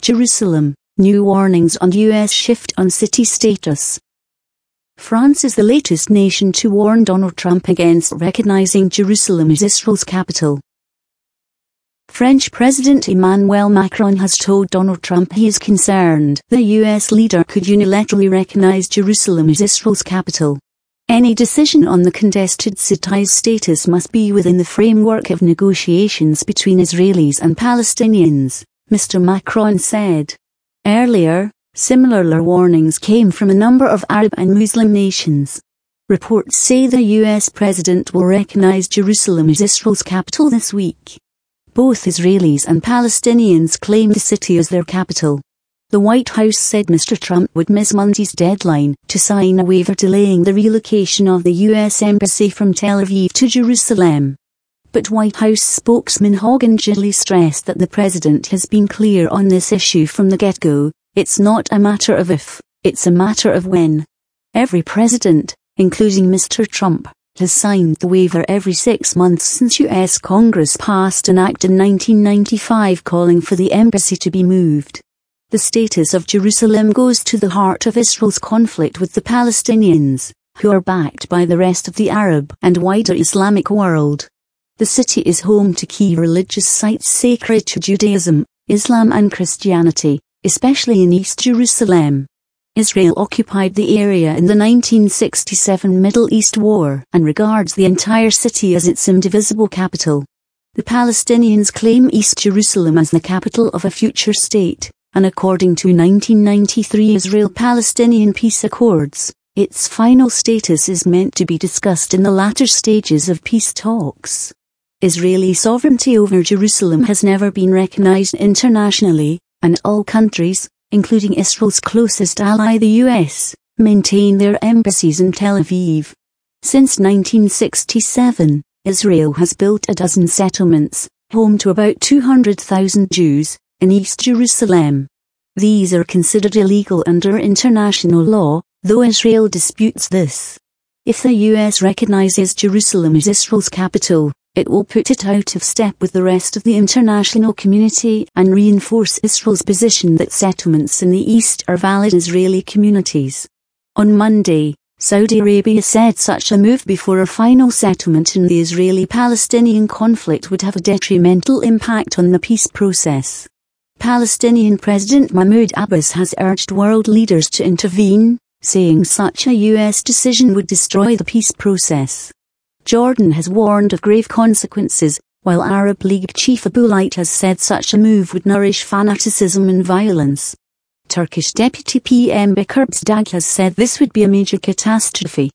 Jerusalem, new warnings on US shift on city status. France is the latest nation to warn Donald Trump against recognizing Jerusalem as Israel's capital. French President Emmanuel Macron has told Donald Trump he is concerned the US leader could unilaterally recognize Jerusalem as Israel's capital. Any decision on the contested city's status must be within the framework of negotiations between Israelis and Palestinians, Mr. Macron said. Earlier, similar warnings came from a number of Arab and Muslim nations. Reports say the US president will recognize Jerusalem as Israel's capital this week. Both Israelis and Palestinians claim the city as their capital. The White House said Mr. Trump would miss Monday's deadline to sign a waiver delaying the relocation of the U.S. Embassy from Tel Aviv to Jerusalem. But White House spokesman Hogan Gidley stressed that the president has been clear on this issue from the get-go. It's not a matter of if, it's a matter of when. Every president, including Mr. Trump, has signed the waiver every six months since US Congress passed an act in 1995 calling for the embassy to be moved. The status of Jerusalem goes to the heart of Israel's conflict with the Palestinians, who are backed by the rest of the Arab and wider Islamic world. The city is home to key religious sites sacred to Judaism, Islam and Christianity, especially in East Jerusalem. Israel occupied the area in the 1967 Middle East War and regards the entire city as its indivisible capital. The Palestinians claim East Jerusalem as the capital of a future state, and according to 1993 Israel-Palestinian peace accords, its final status is meant to be discussed in the latter stages of peace talks. Israeli sovereignty over Jerusalem has never been recognized internationally, and all countries, including Israel's closest ally the US, maintain their embassies in Tel Aviv. Since 1967, Israel has built a dozen settlements, home to about 200,000 Jews, in East Jerusalem. These are considered illegal under international law, though Israel disputes this. If the US recognizes Jerusalem as Israel's capital, it will put it out of step with the rest of the international community and reinforce Israel's position that settlements in the east are valid Israeli communities. On Monday, Saudi Arabia said such a move before a final settlement in the Israeli-Palestinian conflict would have a detrimental impact on the peace process. Palestinian President Mahmoud Abbas has urged world leaders to intervene, saying such a US decision would destroy the peace process. Jordan has warned of grave consequences, while Arab League chief Aboul Gheit has said such a move would nourish fanaticism and violence. Turkish Deputy PM Bekir Bozdag has said this would be a major catastrophe.